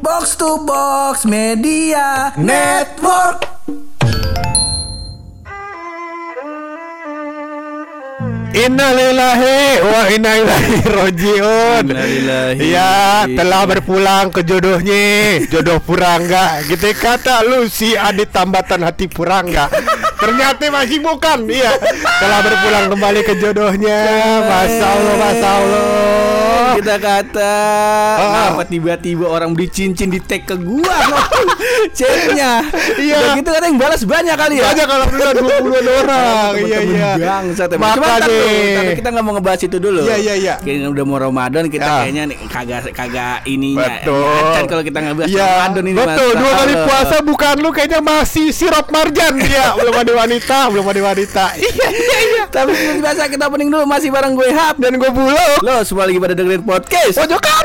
Box to Box Media Network. Innalillahi wa inna ilaihi rojiun. Ya, telah berpulang ke jodohnya, jodoh Purangga. Gitu kata lu si Adit tambatan hati Purangga. Ternyata masih bukan. Iya, telah berpulang kembali ke jodohnya. Masya Allah, Masya Allah. Kita kata Ah. Kenapa tiba-tiba orang beli cincin di tag ke gua Chatnya Iya. Udah gitu kan yang balas banyak kali ya Banyak kalau dua puluh orang. Iya, Temen-temen iya. Bangsat Makanya. Tapi kita nggak mau ngebahas itu dulu Iya, iya, iya. Kayaknya udah mau Ramadan Kita Ya. kayaknya nih kagak kagak ininya Betul. Acan kalau kita ngebahas Iya, Ramadan ini betul. Dua kali puasa bukan lu kayaknya masih sirop marjan ya. belum ada wanita, belum ada wanita. Iya, iya, iya. Tapi biasa kita opening dulu Masih bareng gue Hap Dan gue bulog. Lo semua lagi pada dengerin podcast Pojokan.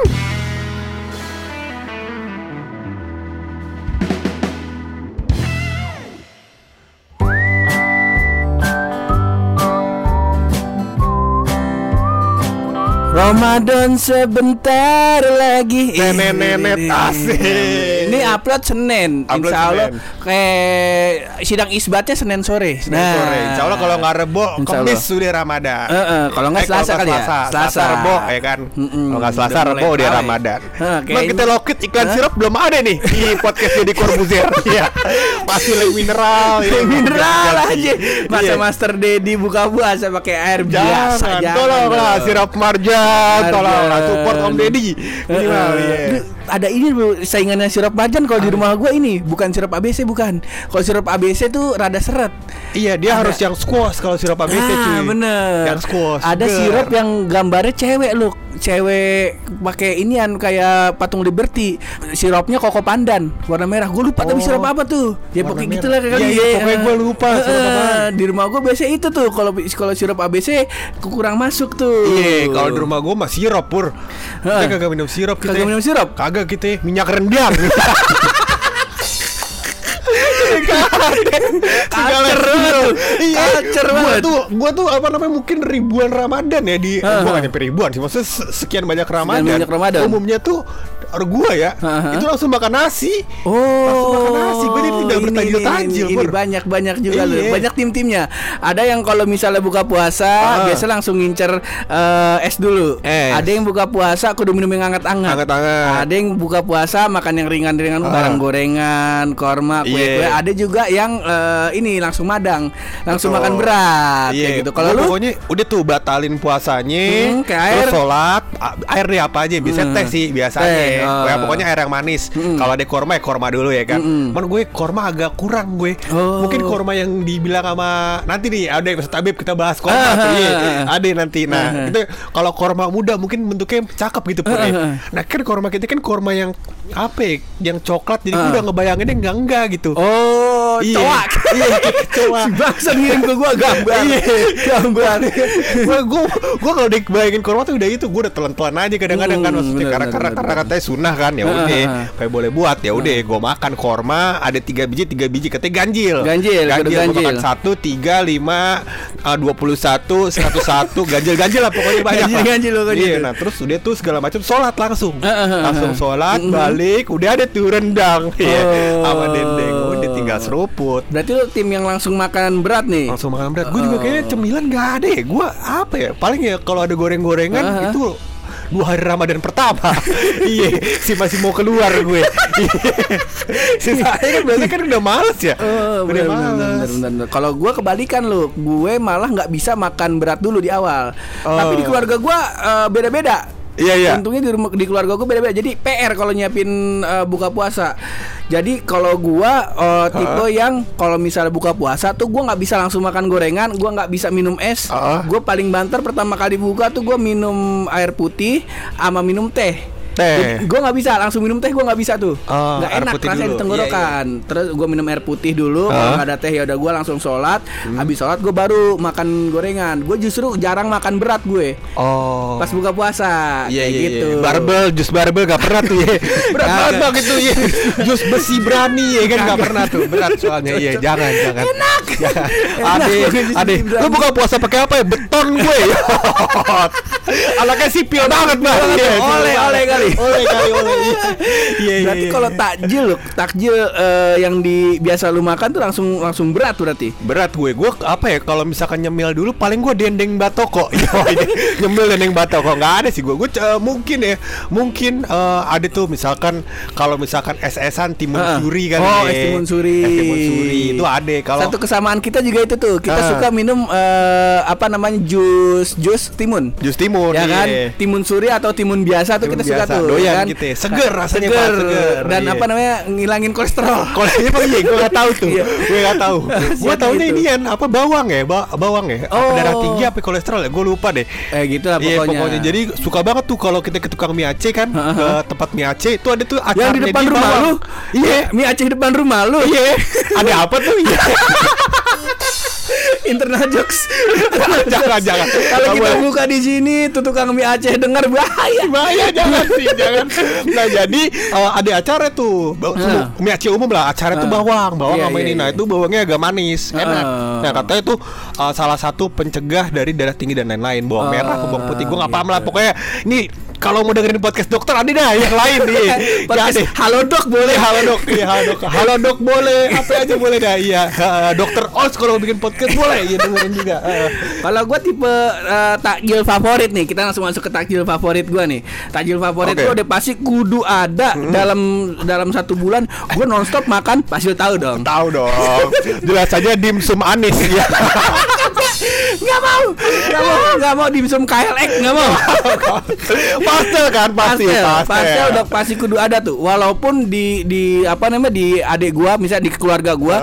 Ramadan sebentar lagi Nenek-nenek asik. Ini upload Senin Upload Insya Allah. Kayak sidang isbatnya Senin sore Senin sore. Insya Allah kalau nggak rebo, Allah. sudah Ramadan. Eh, eh, kalau nggak Eh, Selasa kali ya? Selasa. Selasa. Rebo ya kan. Mm-mm. Kalau nggak Selasa rebo dia terawih. Ramadan. Bang kayaknya- kita lokit iklan Hah? sirup belum ada nih di podcast jadi Corbuzier. Iya. Masih lagi mineral. ya. Mineral aja Masa Iya. Master Dedi buka puasa pakai air biasa tolonglah sirup marjan, tolonglah support Om Deddy. Minimal, iya. Ada ini saingannya sirup marjan kalau di rumah gua ini bukan sirup ABC bukan. Kalau sirup ABC tuh rada seret. Iya, dia Ada. harus yang squash kalau sirup ABC ah, cuy. bener. Yang squash. Ada seger. sirup yang gambarnya cewek loh. Cewek pakai inian kayak patung Liberty. Sirupnya koko pandan warna merah. Gue lupa tapi Oh, sirup apa tuh. Ya merah. gitulah kali. Iya, iya, pokoknya gua lupa apaan. Di rumah gue biasa itu tuh kalau kalau sirup ABC kurang masuk tuh. Iya, kalau di rumah gua mah sirup pur. Kita kagak minum sirup kita. Kagak minum sirup? Kagak kita minyak rendang. Kacer tuh. Iya, Kacer gua banget. tuh, gua tuh apa namanya mungkin ribuan Ramadan ya di, Hah, gua nggak nyampe ribuan sih, maksudnya se- sekian banyak Ramadan. banyak Ramadan. Umumnya tuh or gua ya, hah. itu langsung makan nasi. Oh, Langsung makan nasi. Gua jadi tidak ini, bertajil-tajil, ini, ini, banyak banyak juga loh, Iya. banyak tim-timnya. Ada yang kalau misalnya buka puasa Ah. biasa langsung ngincer eh, es dulu. Es. Ada yang buka puasa kudu minum yang hangat-hangat. Hangat-hangat. Ada yang buka puasa makan yang ringan-ringan, Ah. barang gorengan, korma, kue-kue. Iya. Ada juga yang eh, ini langsung madang, langsung Betul. makan berat Iya, kayak gitu. Kalau lu pokoknya udah tuh batalin puasanya, Hmm, kayak air. terus sholat, a- air deh apa aja, biasanya Hmm. teh sih biasanya. Teh, oh. Ya, pokoknya air yang manis. Hmm. Kalau ada korma ya korma dulu ya kan. Hmm. Man gue korma agak kurang gue. Oh. Mungkin korma yang dibilang sama nanti nih ada yang Ustaz Habib kita bahas korma Ah, tuh. ah, Iya, ah, ah. ada nanti. Nah, Ah, ah. itu kalau korma muda mungkin bentuknya cakep gitu Pur, ya. Ah, ah. Nah, kan korma kita kan korma yang apa ya? Yang coklat jadi gue Ah. udah ngebayanginnya enggak enggak gitu. Oh, Iya. coak. Iya. Si bangsa ngirim ke gua gambar. Iya. gambar. gue gue gue kalau dibayangin korma tuh udah itu gue udah telan-telan aja kadang-kadang kan Hmm, maksudnya karena karena karena katanya sunnah kan ya Ah, udah ah, ah. kayak boleh buat ya udah gue makan korma ada tiga biji tiga biji katanya ganjil Ganjil, ganjil, ganjil. makan satu tiga lima ah, dua puluh satu seratus satu ganjil ganjil lah pokoknya banyak Ganjil, ganjil lo, ganjil. iya nah terus udah tuh segala macam sholat langsung langsung sholat Mhm. balik udah ada tuh rendang Oh. sama dendeng udah tinggal seruput Berarti lu tim yang langsung makan berat nih. langsung makan berat. Gue juga Oh. kayaknya cemilan gak ada ya. Gue apa ya? Paling ya kalau ada goreng-gorengan Aha. itu dua hari Ramadan pertama. iya, si masih mau keluar gue. Sisanya kan biasanya kan udah males ya. Oh, udah bener, males. Kalau gue kebalikan lu, gue malah nggak bisa makan berat dulu di awal. Oh. Tapi di keluarga gue eh, beda-beda. Iya, iya. Untungnya di rumah di keluarga gue beda-beda. Jadi PR kalau nyiapin eh, buka puasa. Jadi kalau gua eh, tipe yang kalau misalnya buka puasa tuh gua nggak bisa langsung makan gorengan, gua nggak bisa minum es. Ah. Gue paling banter pertama kali buka tuh gua minum air putih sama minum teh. Teh. Gue nggak bisa langsung minum teh gue nggak bisa tuh Oh, nggak air enak rasanya di tenggorokan terus gue minum air putih dulu kalau Ah. nggak ada teh ya udah gue langsung sholat Hmm. habis sholat gue baru makan gorengan gue justru jarang makan berat gue Oh. pas buka puasa Iya kayak iya gitu iya. Barbel, jus barbel gak pernah tuh ya. Berat banget bang itu ya. Jus besi berani ya kan gak pernah tuh. Berat soalnya iya jangan jangan. Enak. Ade, ade. Lu buka puasa pakai apa ya? Beton gue. Anaknya sipil banget bang. Banget, Iya, oleh, oleh kali. Oleh kali oleh. Iya. Iya iya. Berarti iya. kalau takjil, takjil eh, yang di biasa lu makan tuh langsung langsung berat berarti. berat gue gue apa ya kalau misalkan nyemil dulu paling gue dendeng batoko ini nyemil dendeng batoko nggak ada sih gue gue eh, mungkin ya mungkin eh, ada tuh misalkan kalau misalkan es-esan timun suri kan Oh, ya. es timun suri. es timun suri itu ada kalau Satu kesamaan kita juga itu tuh. Kita suka minum apa namanya jus jus timun. jus timun ya kan iya. timun suri atau timun biasa tuh Timun kita suka biasa, tuh doyan kan? gitu ya. Seger rasanya, Pak, seger. seger, dan iya. apa namanya ngilangin kolesterol Kalau ini emang iya, gue gak tahu tuh. Iya. gue gak tahu. gue taunya itu? ini kan apa bawang ya, ba- bawang ya. Apa Oh. darah tinggi apa kolesterol ya? Gue lupa deh. eh gitu lah Iya pokoknya pokoknya jadi suka banget tuh kalau kita ke tukang mie Aceh kan ke tempat mie Aceh itu ada tuh yang acaranya di depan rumah bawang. lu iya mie Aceh depan rumah lu Iya. Ada apa tuh? Iya. internal jokes jangan jangan. kalau kita boleh. buka di sini tuh tukang mie Aceh dengar bahaya Bahaya jangan sih jangan. Nah jadi eh, ada acara tuh Ba- Nah. mie Aceh umum lah acara tuh Ah. bawang bawang Iya, sama iya, ini. Nah iya. itu bawangnya agak manis enak. Ah. Nah katanya itu eh, salah satu pencegah dari darah tinggi dan lain-lain. Bawang Ah, merah, bawang putih. Gue nggak paham lah. gitu. Pokoknya ini kalau mau dengerin podcast dokter ada dah yang lain nih. Podcast Jadi, halo dok boleh halo dok, iya halo dok, halo dok boleh, apa aja boleh dah, iya. Eh, dokter Oz kalau bikin podcast boleh, iya dengerin juga. Eh. Kalau gue tipe eh, takjil favorit nih, kita langsung masuk ke takjil favorit gue nih. Takjil favorit Oke. gue udah pasti kudu ada dalam dalam satu bulan. Gue nonstop makan, pasti lu tahu dong. Tahu dong, jelas saja dimsum anis ya. Nggak mau, nggak mau, nggak mau dimsum KLX, nggak mau. pastel kan pasti, pastel, pastel. pastel udah pasti kudu ada tuh. Walaupun di di apa namanya di adik gua, misalnya di keluarga gua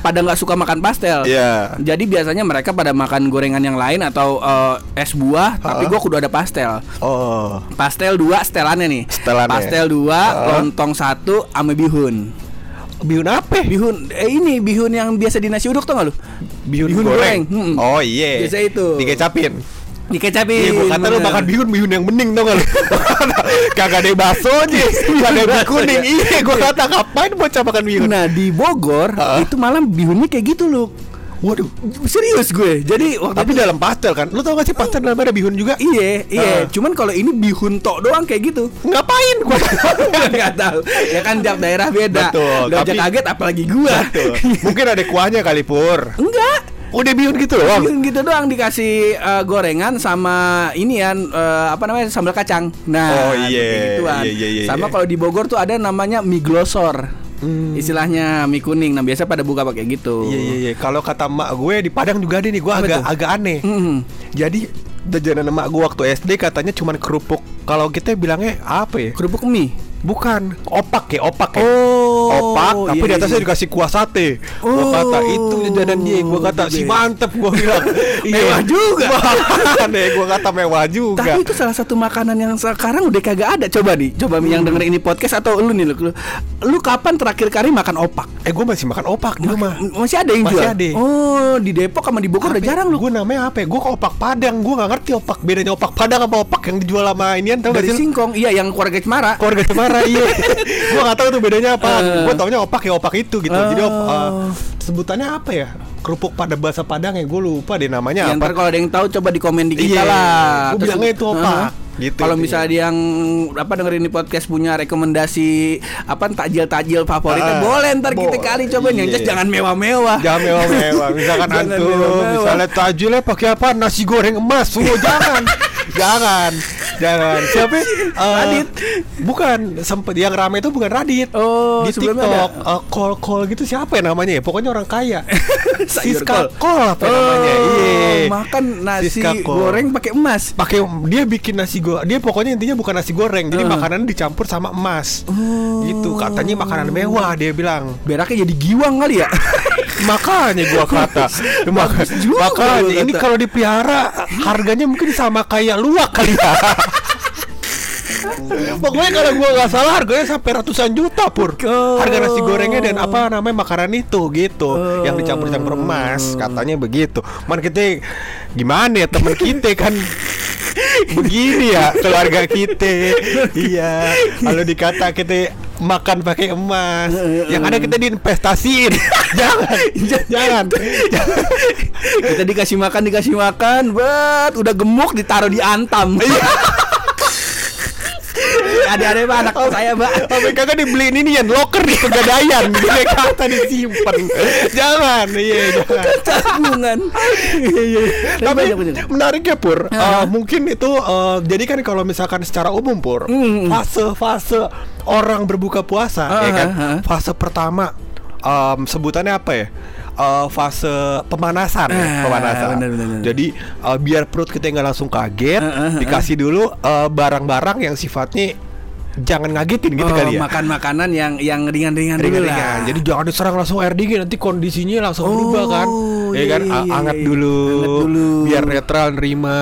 pada nggak suka makan pastel. Iya. Jadi biasanya mereka pada makan gorengan yang lain atau eh, es buah, tapi gua kudu ada pastel. Oh, Pastel dua setelannya nih. Setelannya. Pastel dua, lontong satu, ame bihun. Bihun apa? Bihun, eh ini bihun yang biasa di nasi uduk tau gak lu? Bihun, Bihun goreng. goreng, hmm. Oh iya. Biasa itu. Dikecapin. Dikecapin. Iya, gua kata lu makan bihun, bihun yang bening tau gak lu? Kagak ada bakso aja, kagak ada kuning. Iya, gua kata ngapain bocah makan bihun? Nah di Bogor Heeh. itu malam bihunnya kayak gitu lu. Waduh. Serius gue. Jadi waktu Tapi itu dalam pastel kan? Lu tau gak sih pastel dalam ada bihun juga? Iya, iya. Ah. Cuman kalau ini bihun tok doang kayak gitu. Ngapain gua? Enggak tahu. Ya kan tiap daerah beda. Betul, aja tapi- kaget apalagi gua. Betul. Mungkin ada kuahnya kali pur. Enggak. Udah bihun gitu loh. Bihun gitu doang dikasih eh, gorengan sama ini ya eh, apa namanya sambal kacang. Nah, Oh, iya. gituan. Iya, iya, iya, sama kalau di Bogor tuh ada namanya mie glosor. Hmm. Istilahnya mie kuning. Nah, biasa pada buka pakai gitu. Iya iya iya. Kalau kata emak gue di Padang juga ada nih, gue agak tuh? agak aneh. Mm. Jadi jajanan emak gue waktu SD katanya cuman kerupuk. Kalau kita bilangnya apa ya? Kerupuk mie. Bukan, opak ya, opak ya. Oh, opak, tapi iya, di atasnya iya. dikasih kuah sate. Oh, Gua kata itu jajanan dia, gua kata si ya. mantep gua bilang. Mewah juga. Deh, gua kata mewah juga. Tapi itu salah satu makanan yang sekarang udah kagak ada. Coba nih, coba yang denger ini podcast atau lu nih lu, lu, lu kapan terakhir kali makan opak? eh gua masih makan opak di rumah. Masih ada yang Masih jual? ada. Oh, di Depok sama di Bogor udah jarang lu. Gue namanya apa ya? Gue ke opak Padang. Gue nggak ngerti opak bedanya opak Padang apa opak yang dijual sama inian gak Dari? Singkong, iya yang keluarga Cemara. keluarga Cemara iya gue gak tahu tuh bedanya apa Eh. gue taunya opak ya opak itu gitu jadi op, Oh. eh, sebutannya apa ya kerupuk pada bahasa Padang ya gue lupa deh namanya Ya, ntar apa kalau ada yang tahu coba di komen di kita Iya, lah. gua Terus- bilangnya itu opak. Heeh. Gitu, Kalau misalnya dia yang apa dengerin ini podcast punya rekomendasi apa takjil-takjil favoritnya Ah, boleh ntar kita boleh. kali coba yang Iya. jelas jangan mewah-mewah. jangan mewah-mewah misalkan Jangan antum misalnya tajilnya pakai apa nasi goreng emas oh, jangan jangan jangan siapa ya? Eh, Radit. bukan sempet yang rame itu bukan Radit Oh, di TikTok eh, call call gitu siapa ya namanya ya pokoknya orang kaya Siska kol. Kol apa namanya Oh, iya makan nasi goreng pakai emas. pakai dia bikin nasi goreng dia pokoknya intinya bukan nasi goreng jadi Uh. makanan dicampur sama emas Oh. gitu katanya makanan mewah dia bilang Beraknya jadi giwang kali ya. makanya gua kata. Maka- makanya gua ini kalau dipelihara harganya mungkin sama kayak luwak kali ya. Pokoknya kalau gua nggak salah harganya sampai ratusan juta pur. Oh. Harga nasi gorengnya dan apa namanya makanan itu gitu. Yang dicampur-campur emas katanya begitu. Man kita gimana ya temen kita kan? Begini ya keluarga kita. iya, kalau dikata kita makan pakai emas, yang ada kita diinvestasiin. jangan, jangan, jangan. Kita dikasih makan, dikasih makan, bet, udah gemuk ditaruh di antam. Ada-ada pak anak saya pak. Sampai kagak dibeliin ini yang loker di pegadaian, dia kata disimpan. jangan, iya jangan. Tabungan. Iya. Tapi banyak, banyak. menarik ya Pur. Uh, mungkin itu uh, jadi kan kalau misalkan secara umum Pur, Hmm. fase-fase orang berbuka puasa ya kan. Fase pertama um, sebutannya apa ya? Uh, fase pemanasan, ya, Ah, pemanasan. benar, benar, benar. Jadi uh, biar perut kita nggak langsung kaget, Ah, ah, ah. dikasih dulu uh, barang-barang yang sifatnya jangan ngagetin gitu Oh, kali ya. Makan makanan yang yang ringan-ringan dulu lah. Jadi jangan diserang langsung air dingin nanti kondisinya langsung Oh, berubah kan. Ya iya, kan iya, iya, anget iya. dulu, Anget dulu. biar netral nerima,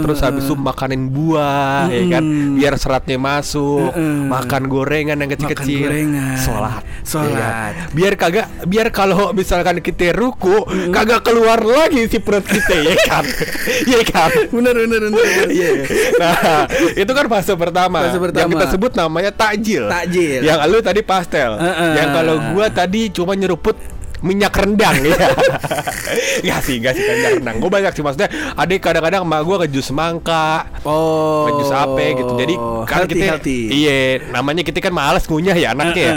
terus habis itu makanin buah ya kan, biar seratnya masuk, Mm-mm. makan gorengan yang kecil-kecil, sholat, Sholat. ya? Biar kagak, biar kalau misalkan kita ruku, kagak keluar lagi si perut kita ya kan, ya kan. bener bener bener. Iya. Nah, itu kan fase pertama. Fase pertama. Yang kita sebut namanya takjil. Takjil. Yang lu tadi pastel. Heeh. Yang kalau gua tadi cuma nyeruput minyak rendang ya. Gak sih, gak sih minyak rendang. Gue banyak sih maksudnya. Ada kadang-kadang emak gua ke jus mangka, Oh. ke jus apa gitu. Jadi kan healthy, kita healthy. iya, namanya kita kan males ngunyah ya anaknya ya.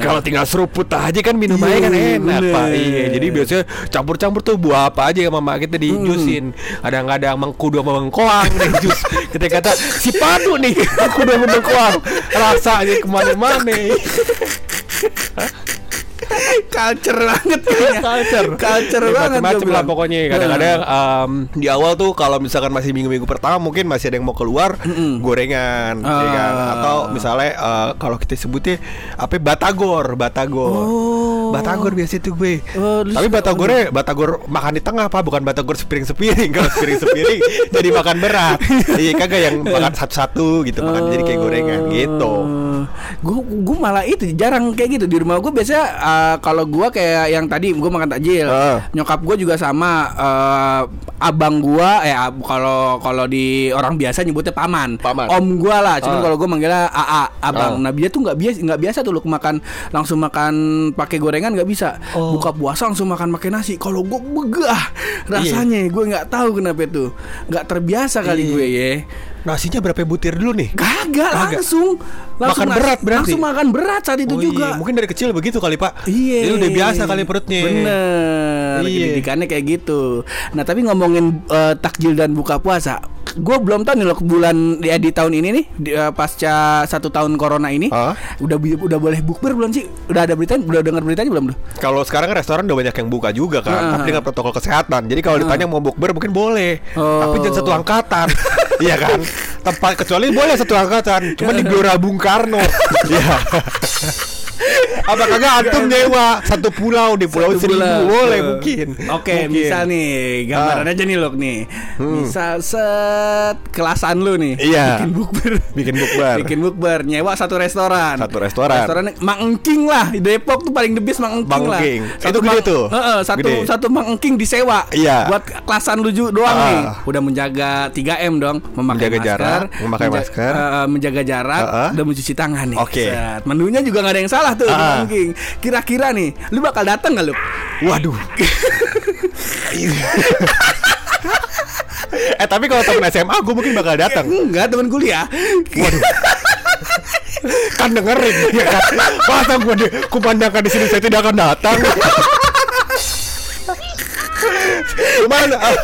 Kalau tinggal seruput aja kan minum Iya, aja kan enak, bener. Pak. Iya, jadi biasanya campur-campur tuh buah apa aja sama mak kita di jusin. Kadang-kadang mengkudu sama mengkoang deh jus. Kita kata si padu nih mengkudu sama mengkoang. Rasanya ke mana-mana. culture banget kayaknya. Culture. Culture Ya, banget Macem-macem gua lah bilang. pokoknya Kadang-kadang em, Di awal tuh Kalau misalkan masih minggu-minggu pertama Mungkin masih ada yang mau keluar Gorengan ya kan? Ah. Atau misalnya eh, Kalau kita sebutnya Apa Batagor Batagor Oh. Batagor biasa itu gue Oh, Tapi Batagornya Batagor makan di tengah apa Bukan Batagor sepiring-sepiring Kalau sepiring-sepiring Jadi makan berat Iya kagak yang makan satu-satu gitu Makan jadi kayak gorengan gitu Gue gue malah itu jarang kayak gitu di rumah gue biasanya uh, kalau gue kayak yang tadi gue makan takjil. Ah. Nyokap gue juga sama uh, abang gue eh kalau kalau di orang biasa nyebutnya paman. Paman. Om gue lah. Cuman Ah. kalau gue manggilnya AA abang. Ah. Nah dia tuh nggak biasa nggak biasa tuh lu makan langsung makan pakai gorengan nggak bisa. Oh. Buka puasa langsung makan pakai nasi. Kalau gue begah rasanya gue nggak tahu kenapa itu nggak terbiasa kali Iya. gue ya. Nasinya berapa butir dulu nih? Kagak langsung langsung Makan berat berarti? Langsung makan berat saat itu Oh juga. iya, Mungkin dari kecil begitu kali pak Iya. Jadi udah biasa kali perutnya Bener. Iya. Didikannya kayak gitu. Nah tapi ngomongin eh, takjil dan buka puasa, gue belum tahu nih loh bulan ya di tahun ini nih di, eh, pasca satu tahun corona ini, Hah? udah udah boleh bukber belum sih? Udah ada berita? Udah dengar beritanya belum? Kalau sekarang kan restoran udah banyak yang buka juga kan Ah. Tapi dengan protokol kesehatan Jadi kalau ditanya mau bukber mungkin boleh Oh. Tapi jangan satu angkatan Iya kan Tempat kecuali boleh satu angkatan Cuma di Gelora Bung Karno. Iya Apa kagak antum nyewa Satu pulau di pulau Satu seribu bulan. Boleh mungkin Oke, Mungkin. misal nih gambaran Ah. aja nih loh nih. Hmm. Misal set kelasan lu nih. Iya. Bikin bukber. Bikin bukber. Bikin bukber, nyewa satu restoran. Satu restoran. Restoran Mang Engking lah di Depok tuh paling the best Mang Engking Mang lah. Engking. Itu gede tuh? Heeh, satu Gede. satu Mang Engking disewa. Iya. Buat kelasan lu ju- doang Ah. nih. Udah menjaga 3M dong, memakai Menjaga masker, jarak, memakai menja- masker. eh, menjaga jarak Ah, ah. dan mencuci tangan nih. Oke. Set. Menunya juga nggak ada yang salah tuh di Ah. Engking. Kira-kira nih, lu bakal datang gak lu? Waduh Eh tapi kalau temen SMA gue mungkin bakal datang Enggak, teman kuliah. kan dengerin ya kan masa gue di kumandangkan di sini saya tidak akan datang cuman eh,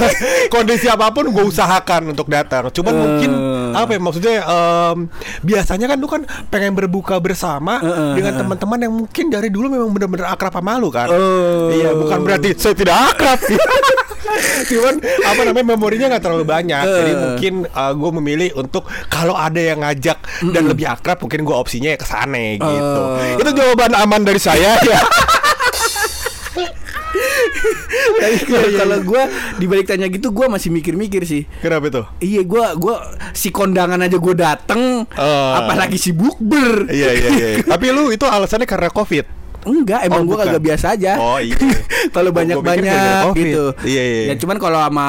kondisi apa pun gue usahakan untuk datang cuman Eh. mungkin apa ya maksudnya em, biasanya kan lu kan pengen berbuka bersama eh, dengan teman-teman yang mungkin dari dulu memang benar-benar akrab sama lu kan Oh. iya bukan berarti saya tidak akrab cuman apa namanya memorinya nggak terlalu banyak jadi Eh. mungkin gue memilih untuk kalau ada yang ngajak dan lebih akrab mungkin gue opsinya ke sana gitu Eh. itu jawaban aman dari saya ya kalau- kalau gue dibalik tanya gitu gue masih mikir-mikir sih. kenapa itu Iya gue gua si kondangan aja gue dateng, Oh. apalagi si bukber. iya iya iya tapi lu itu alasannya karena covid Enggak, emang Oh, gua bukan. kagak biasa aja. Oh, iya. kalau pikir banyak-banyak gitu. Iya, iya. Ya cuman kalau sama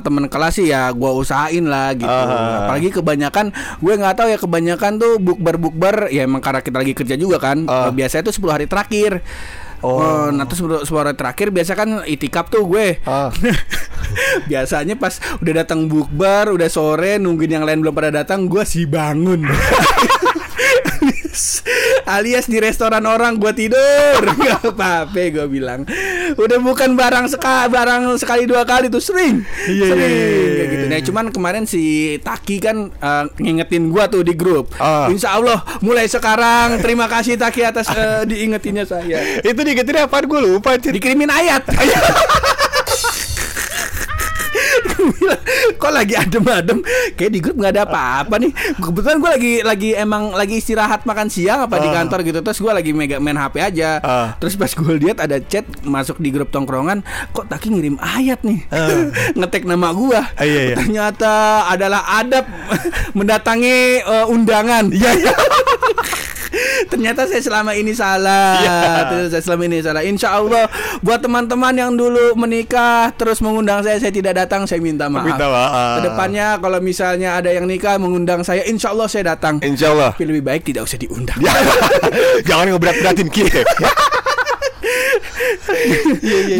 temen kelas sih ya gua usahain lah gitu. Ah. Apalagi kebanyakan gue nggak tahu ya kebanyakan tuh bukber-bukber ya emang karena kita lagi kerja juga kan. Eh, Biasanya tuh 10 hari terakhir. Oh. Eh, nah terus 10 hari terakhir biasa kan itikaf tuh gue. Ah. Biasanya pas udah datang bukber, udah sore nungguin yang lain belum pada datang, gua sih bangun. alias di restoran orang gua tidur. Nggak apa-apa gue bilang. Udah bukan barang seka barang sekali dua kali tuh sering. Iya, sering iya, kayak gitu. Iya. nah cuman kemarin si Taki kan eh, ngingetin gua tuh di grup. Ah. Insya Allah mulai sekarang terima kasih Taki atas eh, diingetinnya saya. Itu digetin apaan? Gue lupa dikirimin ayat kok lagi adem-adem kayak di grup nggak ada apa-apa nih kebetulan gue lagi lagi emang lagi istirahat makan siang apa di Ah. kantor gitu terus gue lagi mega main HP aja Ah. terus pas gue lihat ada chat masuk di grup tongkrongan kok Taki ngirim ayat nih ngetek nama gue Ah, iya, iya. ternyata adalah adab mendatangi eh, undangan Iya, iya. Ternyata saya selama ini salah. Iya. Ternyata saya selama ini salah. Insya Allah buat teman-teman yang dulu menikah terus mengundang saya, saya tidak datang, saya minta maaf. Minta maaf. Ke depannya kalau misalnya ada yang nikah mengundang saya, Insya Allah saya datang. Insya Allah. Tapi lebih baik tidak usah diundang. Jangan ngeberat-beratin kita.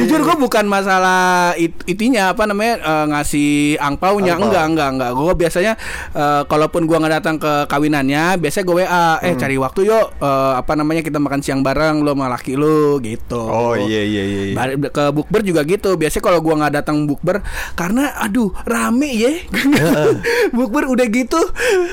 Jujur gue bukan masalah it, itinya apa namanya eh, ngasih angpaunya Angpau. enggak enggak enggak. Gue biasanya eh, kalaupun gue nggak datang ke kawinannya, biasanya gue WA, eh Hmm. cari waktu yuk eh, apa namanya kita makan siang bareng lo sama laki lo gitu. Oh iya iya iya. iya. Ke bukber juga gitu. Biasanya kalau gua nggak datang bukber karena aduh rame ya. bukber udah gitu,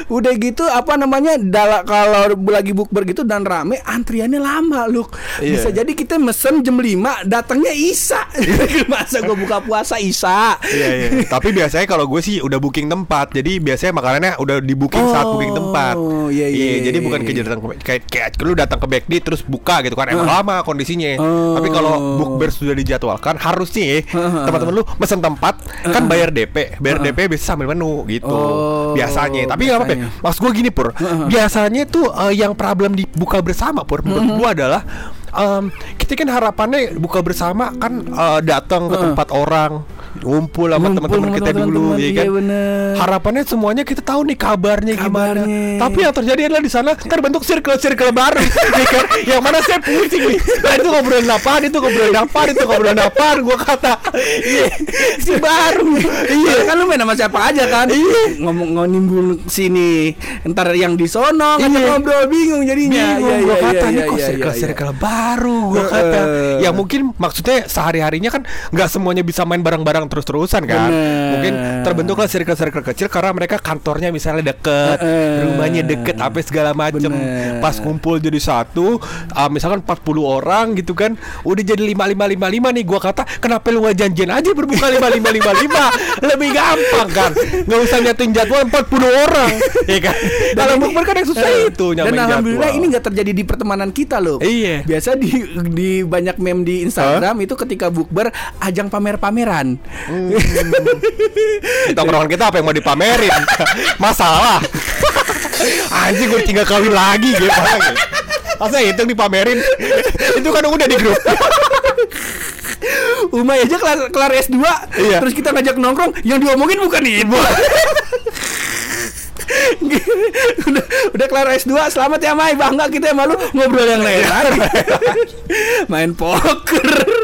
udah gitu apa namanya? dala- kalau lagi bukber gitu dan rame antriannya lama, Luk. Iya. Bisa jadi kita mesen jam 5, datangnya Isa. Masa gua buka puasa Isa. Iya iya. Tapi biasanya kalau gue sih udah booking tempat. Jadi biasanya makanannya udah di booking saat Oh, booking tempat. iya, iya, iya, Jadi iya, bukan iya. kayak datang ke- kayak kayak lu datang ke backdi terus buka gitu kan. Emang lama kondisinya. Oh. Tapi kalau bookber sudah dijadwalkan harusnya teman-teman lu mesen tempat kan bayar DP. Bayar DP bisa sambil menu gitu. Oh, biasanya. Tapi nggak apa-apa. Maksud gue gini pur. Biasanya tuh eh, yang problem di buka bersama pur menurut gue adalah em, kita kan harapannya buka bersama kan eh, datang ke tempat orang ngumpul sama teman-teman kita dulu teman-teman, ya iya kan bener. harapannya semuanya kita tahu nih kabarnya, gimana Kabarnya. tapi yang terjadi adalah di sana terbentuk circle-circle baru ya kan? yang mana saya pusing nih nah, itu ngobrolin apaan itu ngobrolin apaan itu ngobrolin apaan gua kata iya si baru iya kan lu main sama siapa aja kan Iya. ngomong ngonimbul sini ntar yang di sono Iya. ngobrol bingung jadinya bingung Iya, gua iya, kata iya, nih iya, kok iya, circle-circle iya. baru gua Heeh. kata yang mungkin maksudnya sehari-harinya kan nggak semuanya bisa main bareng-bareng terus-terusan kan Bener. mungkin terbentuklah circle-circle kecil karena mereka kantornya misalnya deket Heeh. rumahnya deket apa segala macem Bener. pas kumpul jadi satu ah, misalkan 40 orang gitu kan udah jadi lima lima lima lima nih gua kata kenapa lu nggak janjian aja berbuka lima lima lima lima lebih gampang kan nggak usah nyatuin jadwal 40 orang ya kan dalam bukber kan yang susah Eh, itu dan alhamdulillah jadwal. ini nggak terjadi di pertemanan kita loh Iya. biasa di di banyak meme di Instagram itu ketika bukber ajang pamer-pameran Di tongkrongan kita apa yang mau dipamerin? Masalah. Anjing gue tinggal kawin lagi gimana Masa itu yang dipamerin? Itu kan udah di grup. Umay aja kelar, kelar S2 Iya. Terus kita ngajak nongkrong Yang diomongin bukan itu. Udah, udah kelar S2 Selamat ya Mai Bangga kita sama lu Ngobrol yang lain Main poker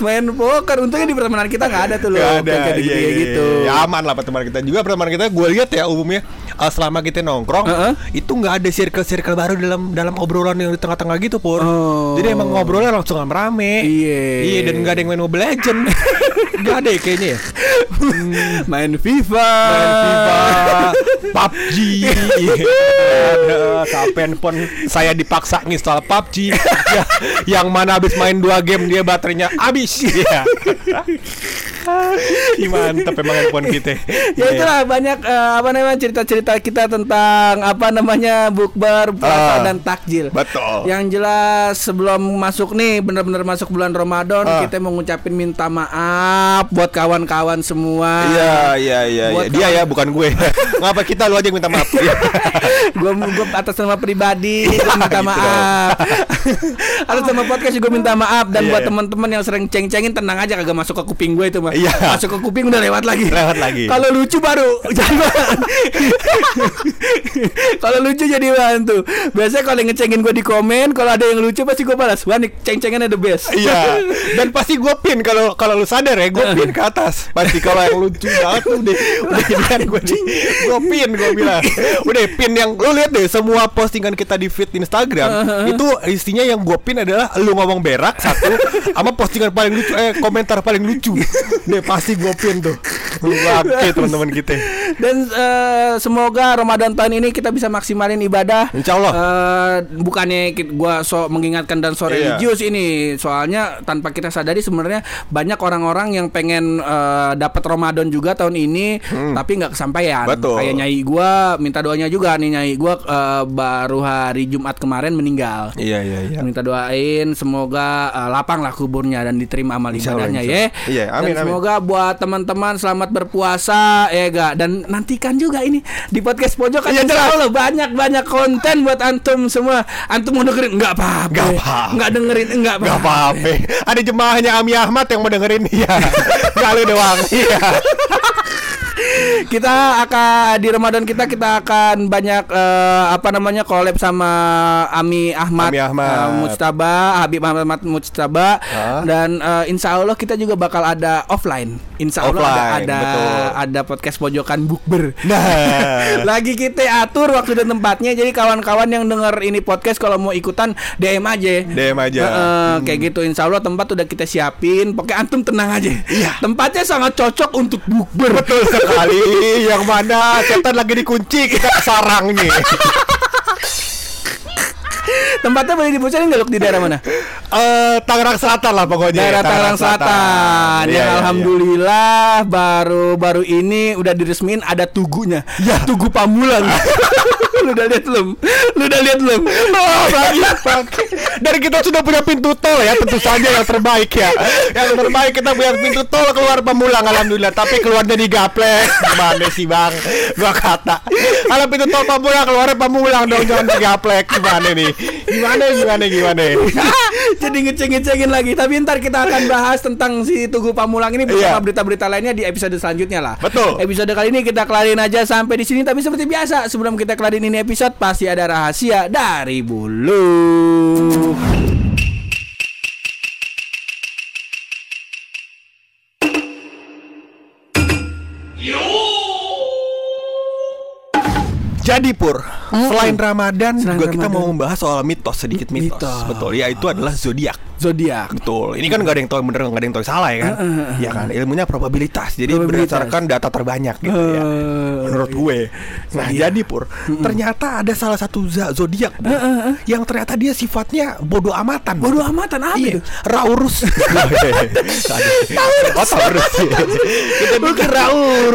Main poker. Untungnya di pertemanan kita nggak ada tuh loh ada. Kayak gitu, iya, iya, gitu. iya. Ya aman lah pertemanan kita. Juga Pertemanan kita gue lihat ya umumnya eh, Selama kita nongkrong Heeh. Itu nggak ada circle-circle baru dalam dalam obrolan yang di tengah-tengah gitu Pur Oh. Jadi emang ngobrolnya langsung rame Iya. Iya dan nggak ada yang main Mobile Legend Gak ada ya kayaknya ya Main FIFA main FIFA, PUBG. Ada sampai handphone saya dipaksa nginstal PUBG. Ya, yang mana habis main dua game dia baterainya habis. Ya. Ih, mantap emang handphone kita. ya itulah banyak eh, apa namanya cerita-cerita kita tentang apa namanya bukber puasa Ah. dan takjil. Betul. Yang jelas sebelum masuk nih benar-benar masuk bulan Ramadan Ah. kita mau ngucapin minta maaf buat kawan-kawan semua. Iya, iya, iya, iya. Dia ya, bukan gue. Ngapa kita lu aja yang minta maaf? Iya. gue gue atas nama pribadi gue minta gitu maaf atas nama podcast gue minta maaf dan Iya, buat iya. teman-teman yang sering ceng-cengin tenang aja kagak masuk ke kuping gue itu mah Iya. masuk ke kuping udah lewat lagi Lewat lagi. kalau lucu baru jangan kalau lucu jadi bahan tuh biasanya kalau yang ngecengin gue di komen kalau ada yang lucu pasti gue balas wah nih ceng-cengannya the best Iya. Dan pasti gue pin kalau kalau lu sadar ya, gue pin ke atas. Pasti kalau yang lucu banget tuh udah udah jadian gue nih. Gue pin gue bilang. Udah pin yang lu lihat deh semua postingan kita di feed Instagram itu isinya yang gue pin adalah lu ngomong berak satu sama postingan paling lucu eh komentar paling lucu. Deh pasti gue pin tuh. Oke teman-teman kita. Dan eh, semoga Ramadan tahun ini kita bisa maksimalin ibadah. Insya Allah. Eh, bukannya gua so mengingatkan dan so Iya. religius ini, soalnya tanpa kita sadari sebenarnya banyak orang-orang yang pengen eh, dapat Ramadan juga tahun ini, tapi nggak kesampaian. Hmm. Betul. Kayak nyai gua minta doanya juga nih nyai gua eh, baru hari Jumat kemarin meninggal. Iya iya iya. Minta doain semoga eh, lapang lah kuburnya dan diterima amal ibadahnya ya. Iya, amin, dan amin. Semoga buat teman-teman selamat berpuasa ya ga dan nantikan juga ini di podcast pojok kan Iya, insya jelas. Allah banyak banyak konten buat antum semua. Antum mau dengerin nggak apa-apa. Nggak apa-apa. Nggak dengerin enggak Gak apa-apa. Ada jemaahnya Ami Ahmad yang mau dengerin. Gak lu doang. Iya. Kita akan di Ramadan kita kita akan banyak eh, apa namanya collab sama Ami Ahmad, Ami Ahmad. eh, Mujtaba, Habib Ahmad Mujtaba Hah? dan eh, Insya Allah kita juga bakal ada offline. Insya Allah ada Offline, ada, betul. ada podcast pojokan bukber. Nah. Lagi kita atur waktu dan tempatnya jadi kawan-kawan yang denger ini podcast kalau mau ikutan DM aja. DM aja. Hmm. Heeh, kayak gitu Insya Allah tempat udah kita siapin. Pokoknya antum tenang aja. Iya. Tempatnya sangat cocok untuk bukber. Betul sekali. Yang mana setan lagi dikunci kita ke sarangnya. Tempatnya boleh dibocorin nggak di daerah mana? Eh Tangerang Selatan lah pokoknya. Daerah Tangerang Selatan. Iya, yang iya, alhamdulillah baru baru ini udah diresmin ada tugunya. Ya, tugu Pamulang. lu udah lihat belum? Lu udah lihat belum? Oh, bagus. Dan kita sudah punya pintu tol ya, tentu saja yang terbaik ya. Yang terbaik kita punya pintu tol keluar Pamulang alhamdulillah, tapi keluarnya di Gaplek. Gimana sih, Bang? Gua kata. Kalau pintu tol Pamulang keluarnya Pamulang dong, jangan di Gaplek. Gimana nih? Gimana gimana gimana? Jadi ngeceng-ngecengin lagi. Tapi ntar kita akan bahas tentang si Tugu Pamulang ini bersama Iya. berita-berita lainnya di episode selanjutnya lah. Betul. Episode kali ini kita kelarin aja sampai di sini. Tapi seperti biasa, sebelum kita kelarin ini episode pasti ada rahasia dari bulu. Jadi Pur, selain Ramadan Selain juga kita Ramadan. mau membahas soal mitos sedikit Mi- mitos. mitos. Betul, ya itu adalah zodiak. Zodiak. Betul. Ini kan nggak ada yang tahu bener, nggak ada yang tahu salah ya kan? Ya kan, ilmunya probabilitas. Jadi Probabilitas. berdasarkan data terbanyak gitu ya. Eh, Menurut gue. Nah, Iya. jadi Pur, ternyata ada salah satu zodiak Pur, yang ternyata dia sifatnya bodoh amatan. Bodoh amatan apa Iya, itu? Raurus. Taurus. Taurus. Kita pikir Raur.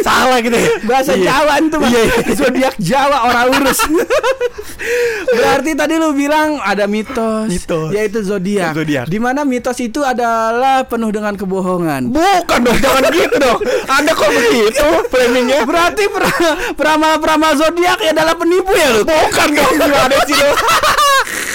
Salah gitu ya. Bahasa Iya. Jawa itu. Iya, iya. Zodiak Jawa orang urus. Berarti tadi lu bilang ada mitos, Mitos. yaitu zodiak. Zodiak. Di mana mitos itu adalah penuh dengan kebohongan. Bukan dong, jangan gitu dong. Anda kok begitu framingnya? Berarti pra- peramal-peramal zodiak ya adalah penipu ya lu? Bukan dong, gimana sih lo?